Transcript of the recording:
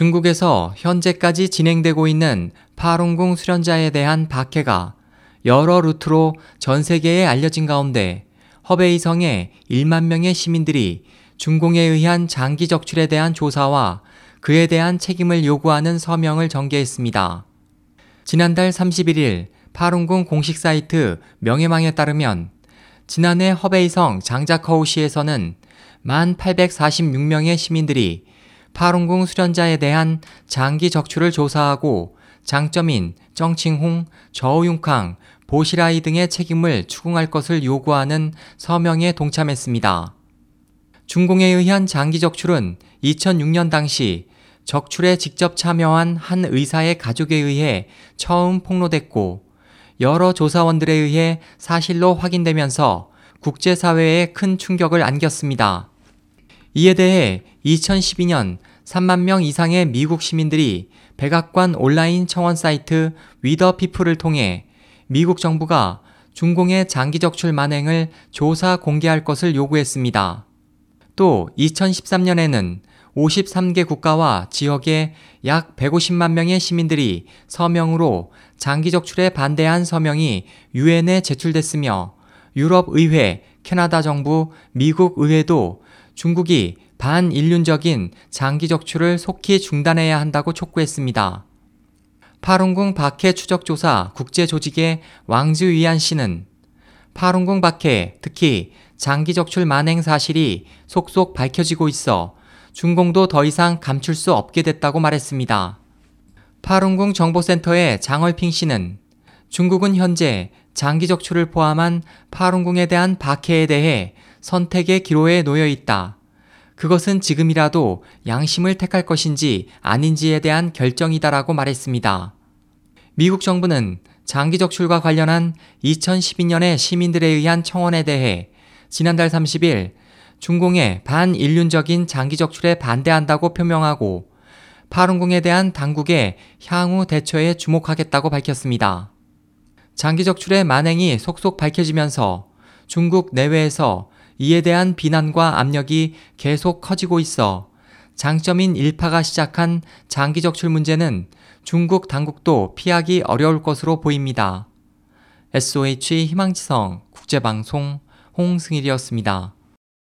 중국에서 현재까지 진행되고 있는 파룬궁 수련자에 대한 박해가 여러 루트로 전 세계에 알려진 가운데 허베이 성의 1만 명의 시민들이 중공에 의한 장기 적출에 대한 조사와 그에 대한 책임을 요구하는 서명을 전개했습니다. 지난달 31일 파룬궁 공식 사이트 명예망에 따르면 지난해 허베이성 장자커우시에서는 1,846명의 시민들이 파룬궁 수련자에 대한 장기 적출을 조사하고 장점인 정칭홍, 저우융캉, 보시라이 등의 책임을 추궁할 것을 요구하는 서명에 동참했습니다. 중공에 의한 장기 적출은 2006년 당시 적출에 직접 참여한 한 의사의 가족에 의해 처음 폭로됐고 여러 조사원들에 의해 사실로 확인되면서 국제사회에 큰 충격을 안겼습니다. 이에 대해 2012년 3만 명 이상의 미국 시민들이 백악관 온라인 청원 사이트 위더 피플을 통해 미국 정부가 중공의 장기 적출 만행을 조사 공개할 것을 요구했습니다. 또 2013년에는 53개 국가와 지역의 약 150만 명의 시민들이 서명으로 장기 적출에 반대한 서명이 유엔에 제출됐으며 유럽 의회, 캐나다 정부, 미국 의회도 중국이 반인륜적인 장기 적출을 속히 중단해야 한다고 촉구했습니다. 파룬궁 박해 추적조사 국제조직의 왕즈위안 씨는 파룬궁 박해, 특히 장기 적출 만행 사실이 속속 밝혀지고 있어 중공도 더 이상 감출 수 없게 됐다고 말했습니다. 파룬궁 정보센터의 장얼핑 씨는 중국은 현재 장기 적출을 포함한 파룬궁에 대한 박해에 대해 선택의 기로에 놓여 있다. 그것은 지금이라도 양심을 택할 것인지 아닌지에 대한 결정이다라고 말했습니다. 미국 정부는 장기 적출과 관련한 2012년의 시민들에 의한 청원에 대해 지난달 30일 중공의 반인륜적인 장기 적출에 반대한다고 표명하고 파룬궁에 대한 당국의 향후 대처에 주목하겠다고 밝혔습니다. 장기 적 출의 만행이 속속 밝혀지면서 중국 내외에서 이에 대한 비난과 압력이 계속 커지고 있어 장점인 일파가 시작한 장기 적 출 문제는 중국 당국도 피하기 어려울 것으로 보입니다. SOH 희망지성 국제방송 홍승일이었습니다.